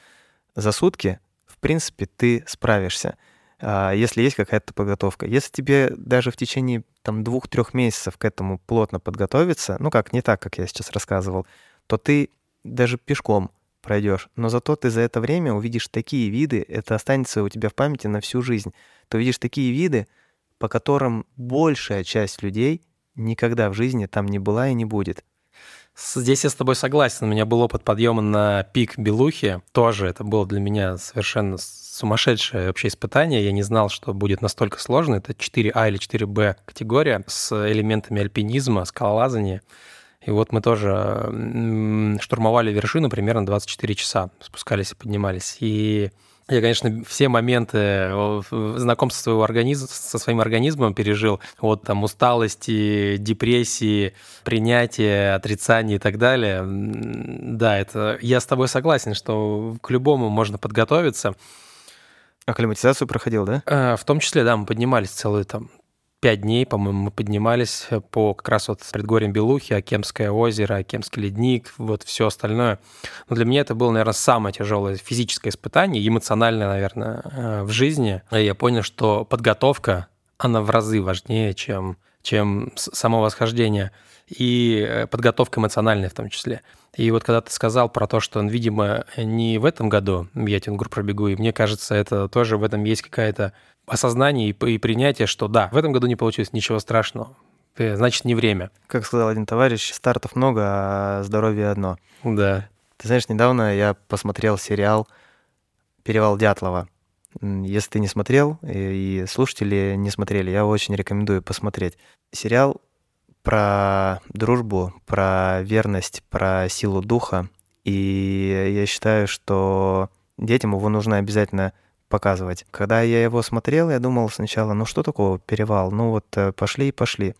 за сутки, в принципе, ты справишься, а, если есть какая-то подготовка. Если тебе даже в течение там двух-трех месяцев к этому плотно подготовиться, ну как, не так, как я сейчас рассказывал, то ты даже пешком пройдешь, но зато ты за это время увидишь такие виды, это останется у тебя в памяти на всю жизнь. Ты увидишь такие виды, по которым большая часть людей никогда в жизни там не была и не будет. Здесь я с тобой согласен. У меня был опыт подъема на пик Белухи. Тоже это было для меня совершенно сумасшедшее вообще испытание. Я не знал, что будет настолько сложно. Это 4А или 4Б категория с элементами альпинизма, скалолазания. И вот мы тоже штурмовали вершину примерно 24 часа, спускались и поднимались. И я, конечно, все моменты знакомства своего организма, со своим организмом пережил. Вот там усталости, депрессии, принятие, отрицание и так далее. Да, это я с тобой согласен, что к любому можно подготовиться. Акклиматизацию проходил, да? Э, в том числе, да, мы поднимались целую там пять дней, по-моему, мы поднимались по как раз вот предгорьям Белухи, Акемское озеро, Акемский ледник, вот все остальное. Но для меня это было, наверное, самое тяжелое физическое испытание, эмоциональное, наверное, э, в жизни. И я понял, что подготовка, она в разы важнее, чем, чем само восхождение. И э, подготовка эмоциональная в том числе. И вот когда ты сказал про то, что, видимо, не в этом году я Тенгур пробегу, и мне кажется, это тоже в этом есть какая-то осознание и, и принятие, что да, в этом году не получилось ничего страшного. Значит, не время. Как сказал один товарищ, стартов много, а здоровье одно. Да. Ты знаешь, недавно я посмотрел сериал «Перевал Дятлова». Если ты не смотрел, и слушатели не смотрели, я очень рекомендую посмотреть. Сериал про дружбу, про верность, про силу духа. И я считаю, что детям его нужно обязательно показывать. Когда я его смотрел, я думал сначала, ну что такого перевал? Ну вот э, пошли и пошли.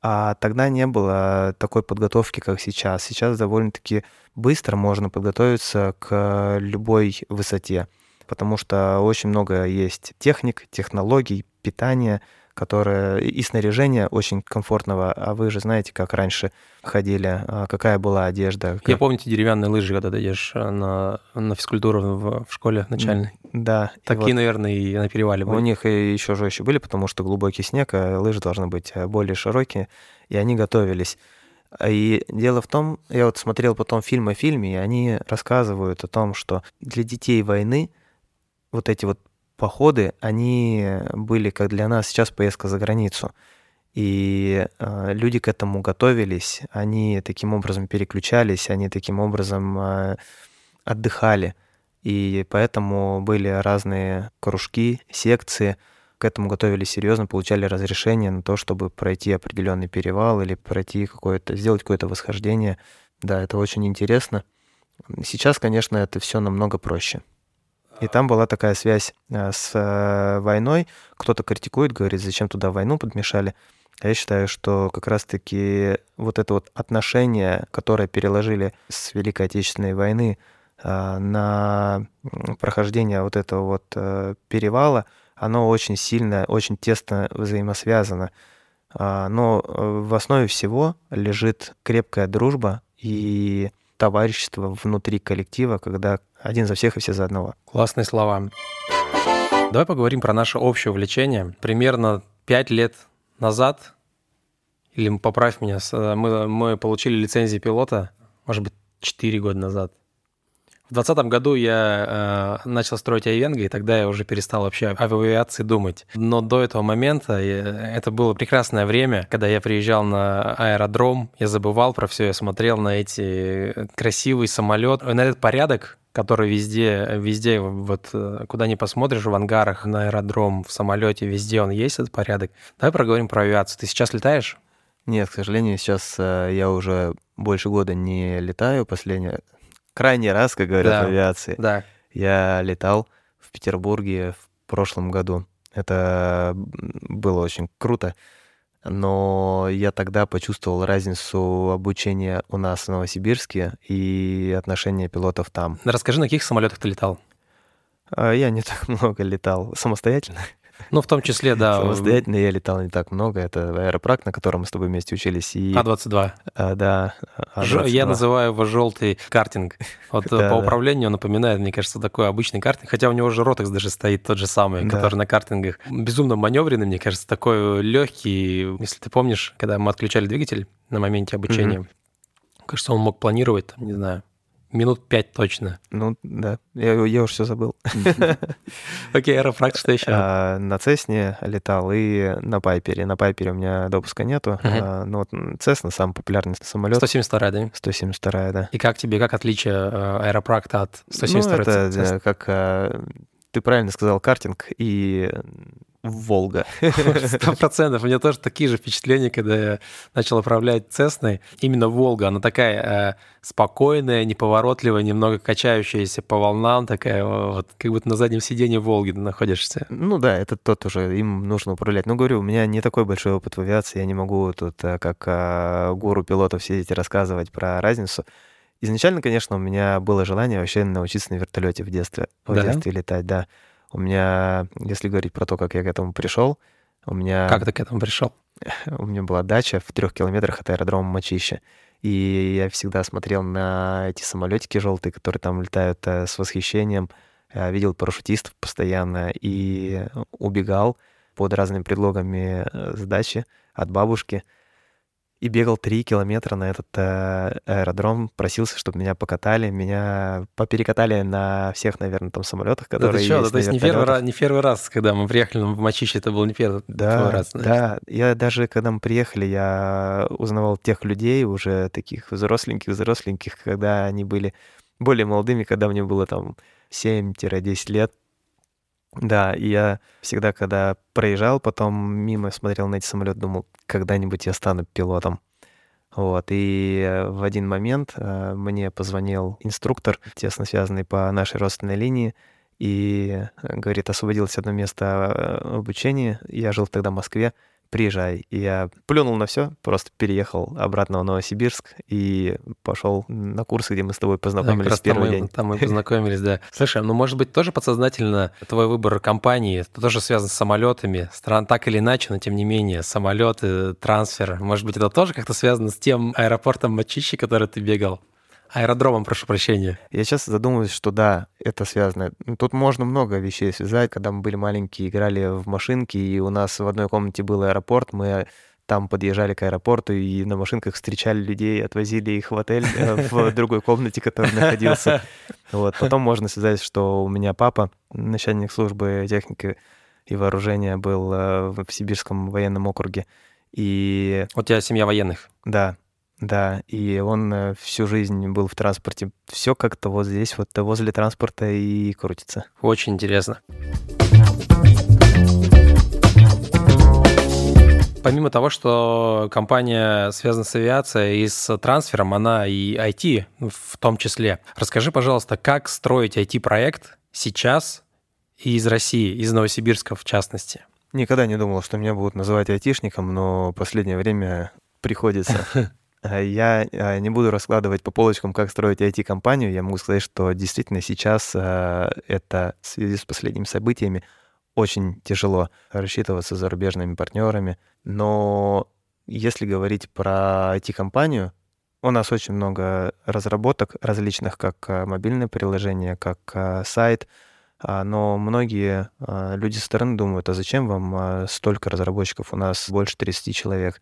А тогда не было такой подготовки, как сейчас. Сейчас довольно-таки быстро можно подготовиться к любой высоте, потому что очень много есть техник, технологий, питания, которое и снаряжение очень комфортного. А вы же знаете, как раньше ходили, а какая была одежда. Как... Я помню эти деревянные лыжи, когда ты идешь э, на, на физкультуру в, в школе начальной. Да. Такие, вот. наверное, и на перевале были. У них и еще жестче были, потому что глубокий снег, а лыжи должны быть э, более широкие, и они готовились. И дело в том, я вот смотрел потом фильм о фильме, и они рассказывают о том, что для детей войны вот эти вот походы, они были как для нас сейчас поездка за границу. И э, люди к этому готовились, они таким образом переключались, они таким образом э, отдыхали. И поэтому были разные кружки, секции, к этому готовились серьезно, получали разрешение на то, чтобы пройти определенный перевал или пройти какое-то, сделать какое-то восхождение. Да, это очень интересно. Сейчас, конечно, это все намного проще. И там была такая связь э, с э, войной. Кто-то критикует, говорит, зачем туда войну подмешали. А я считаю, что как раз-таки вот это вот отношение, которое переложили с Великой Отечественной войны э, на прохождение вот этого вот перевала, оно очень сильно, очень тесно взаимосвязано. А, но в основе всего лежит крепкая дружба и товарищество внутри коллектива, когда один за всех и все за одного. Классные слова. Давай поговорим про наше общее увлечение. Примерно пять лет назад, или поправь меня, мы, мы получили лицензию пилота, может быть, 4 года назад. В 2020 году я э, начал строить Айвенго, и тогда я уже перестал вообще об авиации думать. Но до этого момента я, это было прекрасное время, когда я приезжал на аэродром, я забывал про все, я смотрел на эти красивый самолет, на этот порядок, который везде, везде, вот э, куда ни посмотришь, в ангарах, на аэродром, в самолете, везде он есть, этот порядок. Давай проговорим про авиацию. Ты сейчас летаешь? Нет, к сожалению, сейчас э, я уже больше года не летаю. Последний, крайний раз, как говорят да, в авиации, да. я летал в Петербурге в прошлом году. Это было очень круто но я тогда почувствовал разницу обучения у нас в Новосибирске и отношения пилотов там. Расскажи, на каких самолетах ты летал? А, я не так [LAUGHS] много летал самостоятельно. Ну, в том числе, да. Самостоятельно я летал не так много. Это аэропрак, на котором мы с тобой вместе учились. И... А-22. А, да. А-22. Я называю его желтый картинг. Вот да, по управлению он напоминает, мне кажется, такой обычный картинг. Хотя у него же Ротекс даже стоит тот же самый, да. который на картингах. Безумно маневренный, мне кажется, такой легкий. Если ты помнишь, когда мы отключали двигатель на моменте обучения, mm кажется, он мог планировать, там, не знаю, Минут пять точно. Ну, да. Я, я уже все забыл. [LAUGHS] Окей, аэрофракт, что еще? А, на Цесне летал и на Пайпере. На Пайпере у меня допуска нету. А, ну, вот Цесна самый популярный самолет. 172, да? 172, да. И как тебе, как отличие э, аэропракта от 172? Ну, это как э, ты правильно сказал, картинг и Волга. [LAUGHS] Сто процентов. У меня тоже такие же впечатления, когда я начал управлять Цесной. Именно Волга, она такая э, спокойная, неповоротливая, немного качающаяся по волнам, такая вот, как будто на заднем сиденье Волги находишься. Ну да, это тот уже, им нужно управлять. Но говорю, у меня не такой большой опыт в авиации, я не могу тут э, как э, гуру пилотов сидеть и рассказывать про разницу. Изначально, конечно, у меня было желание вообще научиться на вертолете в детстве, в да? детстве летать, да. У меня, если говорить про то, как я к этому пришел, у меня... Как ты к этому пришел? [LAUGHS] У меня была дача в трех километрах от аэродрома Мачище. И я всегда смотрел на эти самолетики желтые, которые там летают э, с восхищением. Я видел парашютистов постоянно и убегал под разными предлогами э, с дачи от бабушки и бегал три километра на этот э, аэродром, просился, чтобы меня покатали, меня поперекатали на всех, наверное, там самолетах, которые да ты что, есть. Да, то есть не первый, раз, не первый раз, когда мы приехали в Мачище, это был не первый, да, раз. Значит. Да, я даже, когда мы приехали, я узнавал тех людей, уже таких взросленьких-взросленьких, когда они были более молодыми, когда мне было там 7-10 лет, да, и я всегда, когда проезжал, потом мимо смотрел на эти самолеты, думал, когда-нибудь я стану пилотом. Вот, и в один момент э, мне позвонил инструктор, тесно связанный по нашей родственной линии, и говорит, освободилось одно место э, обучения. Я жил тогда в Москве, приезжай. И я плюнул на все, просто переехал обратно в Новосибирск и пошел на курсы, где мы с тобой познакомились да, в первый там день. Мы, там мы познакомились, да. Слушай, ну, может быть, тоже подсознательно твой выбор компании это тоже связан с самолетами, стран так или иначе, но тем не менее, самолеты, трансфер, может быть, это тоже как-то связано с тем аэропортом Мачищи, который ты бегал? Аэродромом, прошу прощения. Я сейчас задумываюсь, что да, это связано. Тут можно много вещей связать. Когда мы были маленькие, играли в машинки, и у нас в одной комнате был аэропорт, мы там подъезжали к аэропорту и на машинках встречали людей, отвозили их в отель э, [LAUGHS] в другой комнате, который находился. Вот. Потом можно связать, что у меня папа, начальник службы техники и вооружения, был э, в Сибирском военном округе. И... У тебя семья военных? Да, да, и он э, всю жизнь был в транспорте. Все как-то вот здесь, вот возле транспорта и крутится. Очень интересно. Помимо того, что компания связана с авиацией и с трансфером, она и IT в том числе. Расскажи, пожалуйста, как строить IT-проект сейчас из России, из Новосибирска в частности? Никогда не думал, что меня будут называть айтишником, но последнее время приходится. [LAUGHS] Э, я э, не буду раскладывать по полочкам, как строить IT-компанию. Я могу сказать, что действительно сейчас э, это в связи с последними событиями очень тяжело рассчитываться с зарубежными партнерами. Но если говорить про IT-компанию, у нас очень много разработок различных, как мобильное приложение, как сайт, а, но многие люди со стороны думают, а зачем вам столько разработчиков? У нас больше 30 человек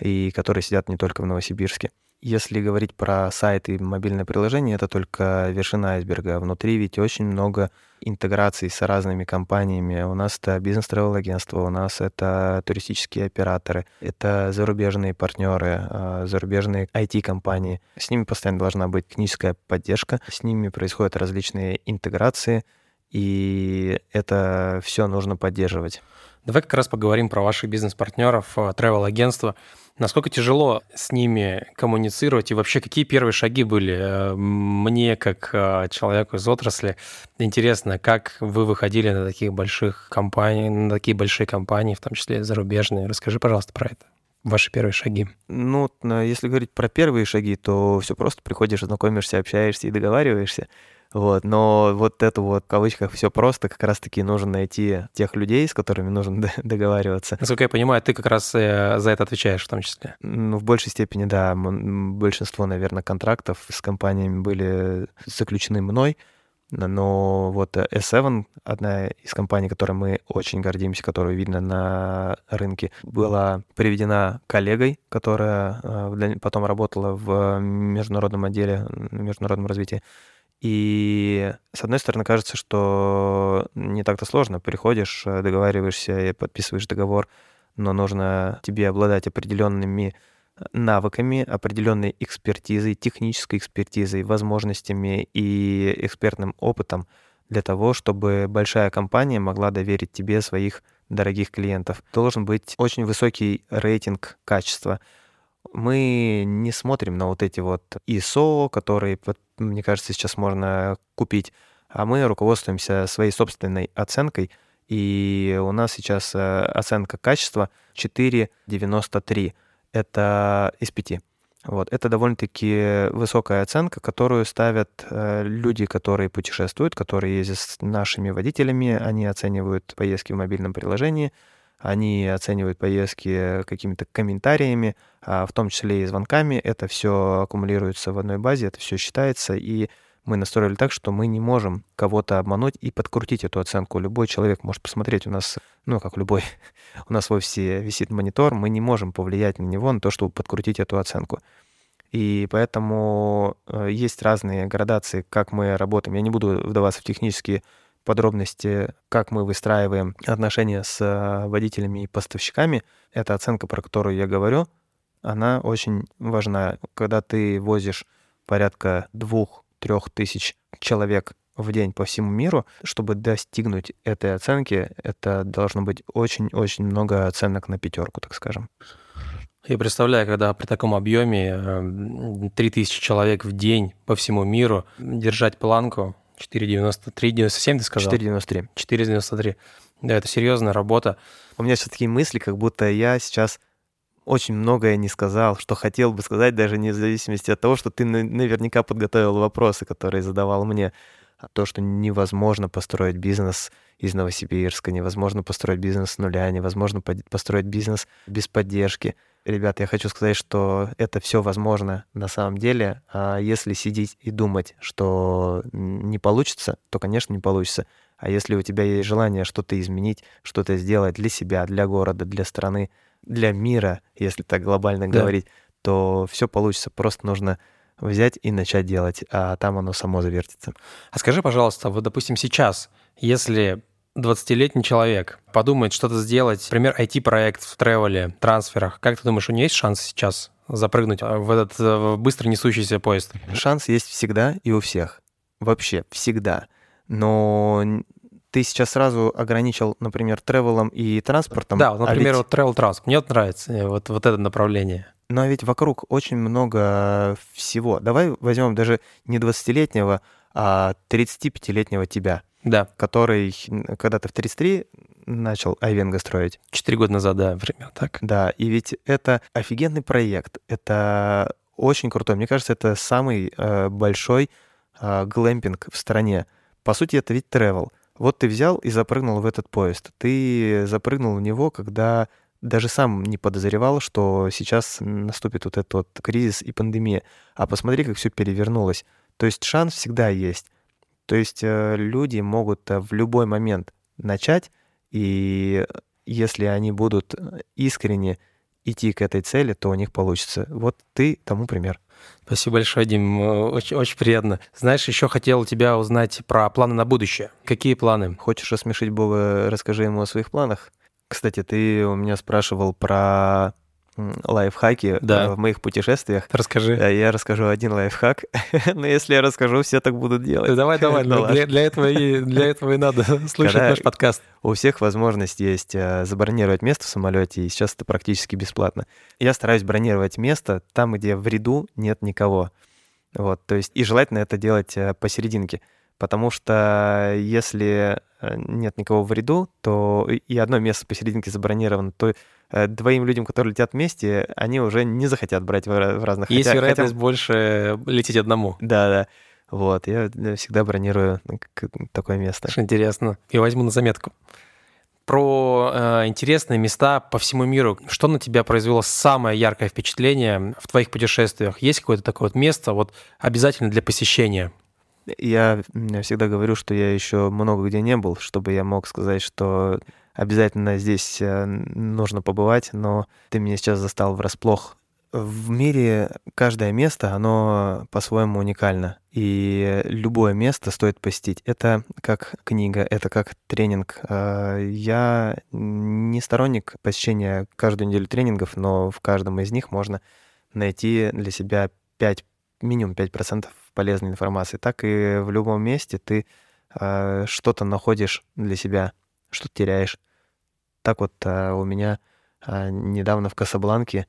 и которые сидят не только в Новосибирске. Если говорить про сайт и мобильное приложение, это только вершина айсберга. Внутри ведь очень много интеграций с разными компаниями. У нас это бизнес-тревел-агентство, у нас это туристические операторы, это зарубежные партнеры, а, зарубежные IT-компании. С ними постоянно должна быть техническая поддержка, с ними происходят различные интеграции, и это все нужно поддерживать. Давай как раз поговорим про ваших бизнес-партнеров, travel-агентства. Насколько тяжело с ними коммуницировать и вообще какие первые шаги были? Э, мне, как э, человеку из отрасли, интересно, как вы выходили на таких больших компаний, на такие большие компании, в том числе зарубежные. Расскажи, пожалуйста, про это ваши первые шаги? Ну, если говорить про первые шаги, то все просто приходишь, знакомишься, общаешься и договариваешься. Вот, но вот это вот, в кавычках, все просто, как раз-таки нужно найти тех людей, с которыми нужно договариваться. Насколько я понимаю, ты как раз э, за это отвечаешь в том числе. Ну, в большей степени, да. Большинство, наверное, контрактов с компаниями были заключены мной, но вот S7, одна из компаний, которой мы очень гордимся, которую видно на рынке, была приведена коллегой, которая э, потом работала в международном отделе, международном развитии и, с одной стороны, кажется, что не так-то сложно. Приходишь, э, договариваешься и подписываешь договор, но нужно тебе обладать определенными э, навыками, определенной экспертизой, технической экспертизой, возможностями и экспертным опытом для того, чтобы большая компания могла доверить тебе своих дорогих клиентов. Должен быть очень высокий рейтинг качества мы не смотрим на вот эти вот ISO, которые, мне кажется, сейчас можно купить, а мы руководствуемся своей собственной оценкой, и у нас сейчас э, оценка качества 4,93. Это из 5. Вот. Это довольно-таки высокая оценка, которую ставят э, люди, которые путешествуют, которые ездят с нашими водителями, они оценивают поездки в мобильном приложении, они оценивают поездки какими-то комментариями, а в том числе и звонками. Это все аккумулируется в одной базе, это все считается, и мы настроили так, что мы не можем кого-то обмануть и подкрутить эту оценку. Любой человек может посмотреть у нас, ну, как любой, [LAUGHS] у нас в офисе висит монитор, мы не можем повлиять на него, на то, чтобы подкрутить эту оценку. И поэтому э, есть разные градации, как мы работаем. Я не буду вдаваться в технические подробности, как мы выстраиваем отношения с э, водителями и поставщиками. Эта оценка, про которую я говорю, она очень важна. Когда ты возишь порядка двух-трех тысяч человек в день по всему миру, чтобы достигнуть этой оценки, это должно быть очень-очень много оценок на пятерку, так скажем. Я представляю, когда при таком объеме 3000 человек в день по всему миру держать планку, 4,93, 97 ты сказал? 4,93. 4,93. Да, это серьезная работа. У меня все такие мысли, как будто я сейчас очень многое не сказал, что хотел бы сказать, даже не в зависимости от того, что ты наверняка подготовил вопросы, которые задавал мне. А то, что невозможно построить бизнес из Новосибирска, невозможно построить бизнес с нуля, невозможно построить бизнес без поддержки. Ребята, я хочу сказать, что это все возможно на самом деле. А если сидеть и думать, что не получится, то, конечно, не получится. А если у тебя есть желание что-то изменить, что-то сделать для себя, для города, для страны, для мира, если так глобально да. говорить, то все получится. Просто нужно взять и начать делать, а там оно само завертится. А скажи, пожалуйста, вот, допустим, сейчас, если 20-летний человек подумает что-то сделать, например, IT-проект в тревеле, трансферах, как ты думаешь, у него есть шанс сейчас запрыгнуть в этот э, быстро несущийся поезд? Шанс есть всегда и у всех. Вообще, всегда. Но ты сейчас сразу ограничил, например, тревелом и транспортом. Да, например, а ведь... вот travel транспорт. Мне вот нравится э, вот, вот это направление. Но ведь вокруг очень много всего. Давай возьмем даже не 20-летнего, а 35-летнего тебя да. который, когда ты в 33, начал Айвенго строить. Четыре года назад, да, время так. Да, и ведь это офигенный проект. Это очень крутой. Мне кажется, это самый э, большой э, глэмпинг в стране. По сути, это ведь travel. Вот ты взял и запрыгнул в этот поезд. Ты запрыгнул в него, когда даже сам не подозревал, что сейчас наступит вот этот вот кризис и пандемия. А посмотри, как все перевернулось. То есть шанс всегда есть. То есть э, люди могут э, в любой момент начать, и если они будут э, искренне идти к этой цели, то у них получится. Вот ты тому пример. Спасибо большое, Дим. Очень, очень приятно. Знаешь, еще хотел тебя узнать про планы на будущее. Какие планы? Хочешь рассмешить Бога, расскажи ему о своих планах. Кстати, ты у меня спрашивал про лайфхаки да. Э, в моих путешествиях. Расскажи. Я расскажу один лайфхак, [LAUGHS] но если я расскажу, все так будут делать. Давай, давай, [LAUGHS] ну, для, для, этого и, для этого и надо [LAUGHS] слушать Когда наш подкаст. У всех возможность есть э, забронировать место в самолете, и сейчас это практически бесплатно. Я стараюсь бронировать место там, где в ряду нет никого. Вот, то есть, и желательно это делать э, посерединке, потому что если нет никого в ряду, то и одно место посерединке забронировано, то Э, двоим людям, которые летят вместе, они уже не захотят брать в разных... Есть хотя, вероятность хотя... больше лететь одному. Да, да. Вот, я всегда бронирую такое место. Интересно. Я возьму на заметку. Про э, интересные места по всему миру. Что на тебя произвело самое яркое впечатление в твоих путешествиях? Есть какое-то такое вот место, вот обязательно для посещения? Я всегда говорю, что я еще много где не был, чтобы я мог сказать, что обязательно здесь э, нужно побывать, но ты меня сейчас застал врасплох. В мире каждое место, оно по-своему уникально, и любое место стоит посетить. Это как книга, это как тренинг. Э, я не сторонник посещения каждую неделю тренингов, но в каждом из них можно найти для себя 5, минимум 5% полезной информации. Так и в любом месте ты э, что-то находишь для себя, что теряешь. Так вот а, у меня а, недавно в Касабланке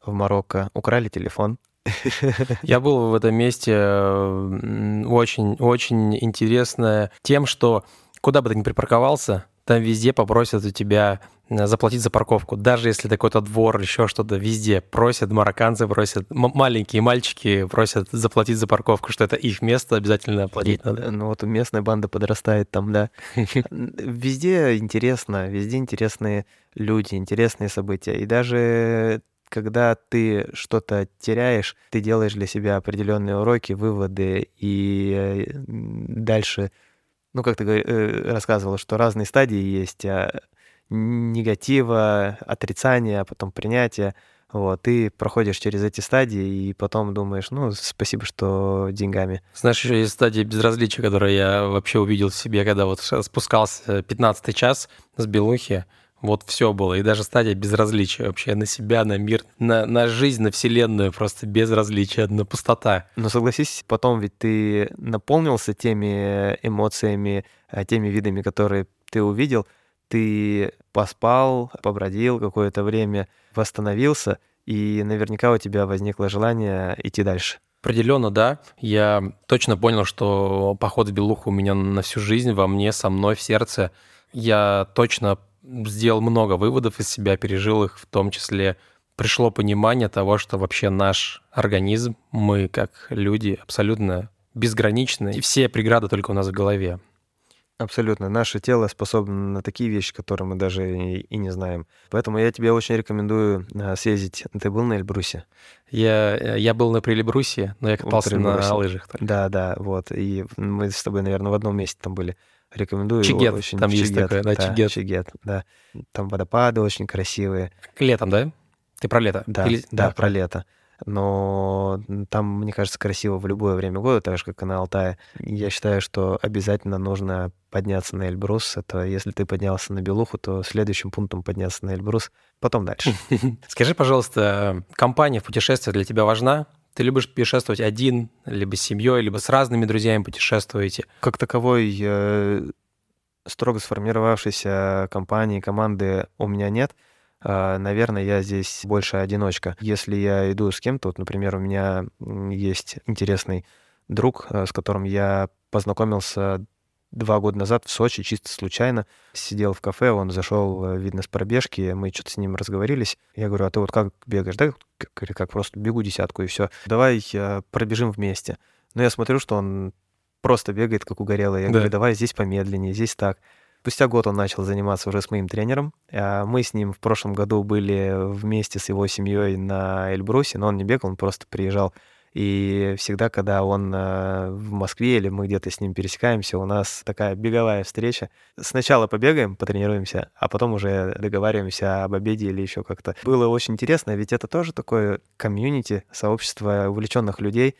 в Марокко украли телефон. [LAUGHS] Я был в этом месте очень, очень интересно тем, что куда бы ты ни припарковался, там везде попросят у тебя э, заплатить за парковку. Даже если какой-то двор, еще что-то, везде просят, марокканцы просят, маленькие мальчики просят заплатить за парковку, что это их место, обязательно платить надо. Ну вот местная банда подрастает там, да. [LAUGHS] Везде интересно, везде интересные люди, интересные события. И даже когда ты что-то теряешь, ты делаешь для себя определенные уроки, выводы, и э, дальше ну, как ты э, рассказывала, что разные стадии есть а, негатива, отрицания, а потом принятия. Вот, ты проходишь через эти стадии и потом думаешь, ну, спасибо, что деньгами. Знаешь, еще есть стадия безразличия, которую я вообще увидел в себе, когда вот спускался 15 час с Белухи, вот все было. И даже стадия безразличия вообще на себя, на мир, на, на жизнь, на вселенную. Просто безразличие, на пустота. Но согласись, потом ведь ты наполнился теми эмоциями, э, теми видами, которые ты увидел. Ты поспал, побродил какое-то время, восстановился, и наверняка у тебя возникло желание идти дальше. Определенно, да. Я точно понял, что поход в Белуху у меня на всю жизнь, во мне, со мной, в сердце. Я точно сделал много выводов из себя, пережил их, в том числе пришло понимание того, что вообще наш организм, мы как люди абсолютно безграничны, и все преграды только у нас в голове. Абсолютно. Наше тело способно на такие вещи, которые мы даже и, и не знаем. Поэтому я тебе очень рекомендую а, съездить. Ты был на Эльбрусе? Я, я был на Прилебрусе, но я катался на лыжах. Только. Да, да, вот. И мы с тобой, наверное, в одном месте там были. Рекомендую Чигет, очень. там Чигет, есть такое, да, да Чигет. Чигет, да. Там водопады очень красивые. Летом, да? Ты про лето? Да, Или... да, да, про лето. Но там, мне кажется, красиво в любое время года, так же, как и на Алтае. Я считаю, что обязательно нужно подняться на Эльбрус. Это если ты поднялся на Белуху, то следующим пунктом подняться на Эльбрус, потом дальше. [LAUGHS] Скажи, пожалуйста, компания в путешествии для тебя важна? Ты любишь путешествовать один, либо с семьей, либо с разными друзьями путешествуете? Как таковой э, строго сформировавшейся компании, команды у меня нет. Э, наверное, я здесь больше одиночка. Если я иду с кем-то, вот, например, у меня есть интересный друг, э, с которым я познакомился два года назад в Сочи чисто случайно сидел в кафе, он зашел, э, видно, с пробежки, мы что-то с ним разговорились. Я говорю, а ты вот как бегаешь? Да, говорит, как просто бегу десятку и все. Давай э, пробежим вместе. Но я смотрю, что он просто бегает, как угорелый. Я да. говорю, давай здесь помедленнее, здесь так. Спустя год он начал заниматься уже с моим тренером. А мы с ним в прошлом году были вместе с его семьей на Эльбрусе, но он не бегал, он просто приезжал и всегда, когда он э, в Москве или мы где-то с ним пересекаемся, у нас такая беговая встреча. Сначала побегаем, потренируемся, а потом уже договариваемся об обеде или еще как-то. Было очень интересно, ведь это тоже такое комьюнити, сообщество увлеченных людей.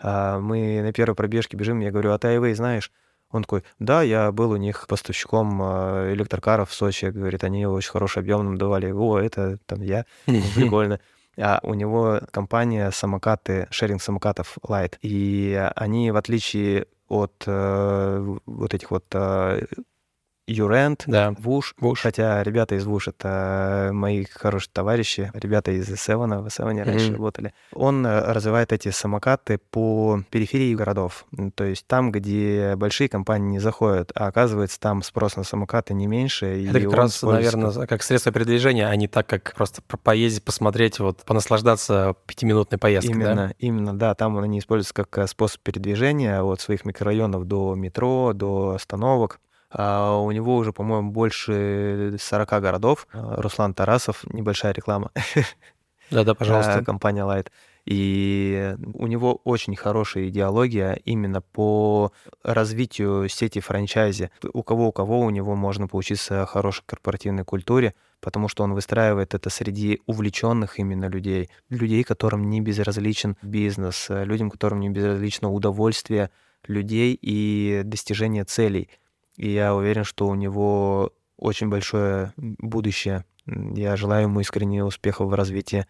А, мы на первой пробежке бежим, я говорю, а ты Айвей знаешь? Он такой, да, я был у них поставщиком э, электрокаров в Сочи, говорит, они очень хороший объем нам давали. О, это там я, [LAUGHS] прикольно а у него компания самокаты, шеринг самокатов Light. И они, в отличие от э, вот этих вот э, Юрент, да. Вуш. Вуш. Хотя ребята из Вуш — это мои хорошие товарищи, ребята из Севена, в Севене mm-hmm. раньше работали. Он э, развивает эти самокаты по периферии городов. То есть там, где большие компании не заходят, а оказывается, там спрос на самокаты не меньше. Это как раз, наверное, как средство передвижения, а не так, как просто поездить, посмотреть, вот, понаслаждаться пятиминутной поездкой. Именно, да? именно, да. Там они используются как э, способ передвижения от своих микрорайонов до метро, до остановок. А у него уже, по-моему, больше 40 городов. А, Руслан Тарасов, небольшая реклама. [LAUGHS] Да-да, пожалуйста. А, компания Light. И у него очень хорошая идеология именно по развитию сети франчайзи. У кого у кого у него можно поучиться хорошей корпоративной культуре, потому что он выстраивает это среди увлеченных именно людей, людей, которым не безразличен бизнес, людям, которым не безразлично удовольствие людей и достижение целей. И я уверен, что у него очень большое будущее. Я желаю ему искренне успехов в развитии.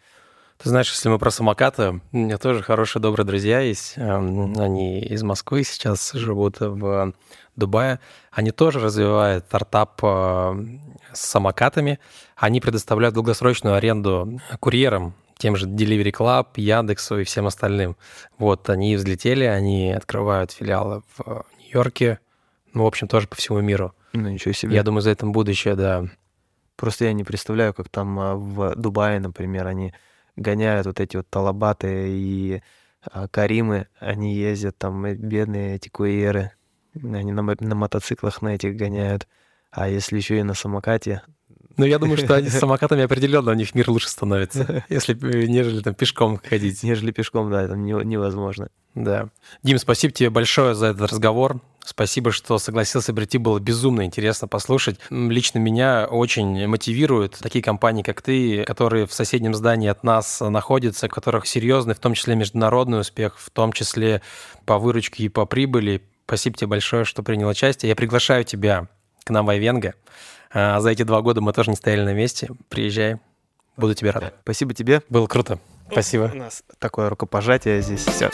Ты знаешь, если мы про самокаты, у меня тоже хорошие, добрые друзья есть. Эм, они из Москвы сейчас живут в Дубае. Они тоже развивают стартап э, с самокатами. Они предоставляют долгосрочную аренду курьерам, тем же Delivery Club, Яндексу и всем остальным. Вот, они взлетели, они открывают филиалы в Нью-Йорке, ну, в общем, тоже по всему миру. Ну, ничего себе. Я думаю, за этим будущее, да. Просто я не представляю, как там а, в Дубае, например, они гоняют вот эти вот талабаты и а, Каримы, они ездят там, бедные эти куеры, они на, на мотоциклах на этих гоняют, а если еще и на самокате, ну, я думаю, что они с [LAUGHS] самокатами определенно у них мир лучше становится, если нежели там пешком ходить. Нежели пешком, да, это невозможно. Да. Дим, спасибо тебе большое за этот разговор. Спасибо, что согласился прийти. Было безумно интересно послушать. Лично меня очень мотивируют такие компании, как ты, которые в соседнем здании от нас находятся, у которых серьезный, в том числе международный успех, в том числе по выручке и по прибыли. Спасибо тебе большое, что принял участие. Я приглашаю тебя к нам в Айвенго. А за эти два года мы тоже не стояли на месте. Приезжай. Буду тебе рад. Спасибо тебе. Было круто. Спасибо. У нас такое рукопожатие здесь. Все.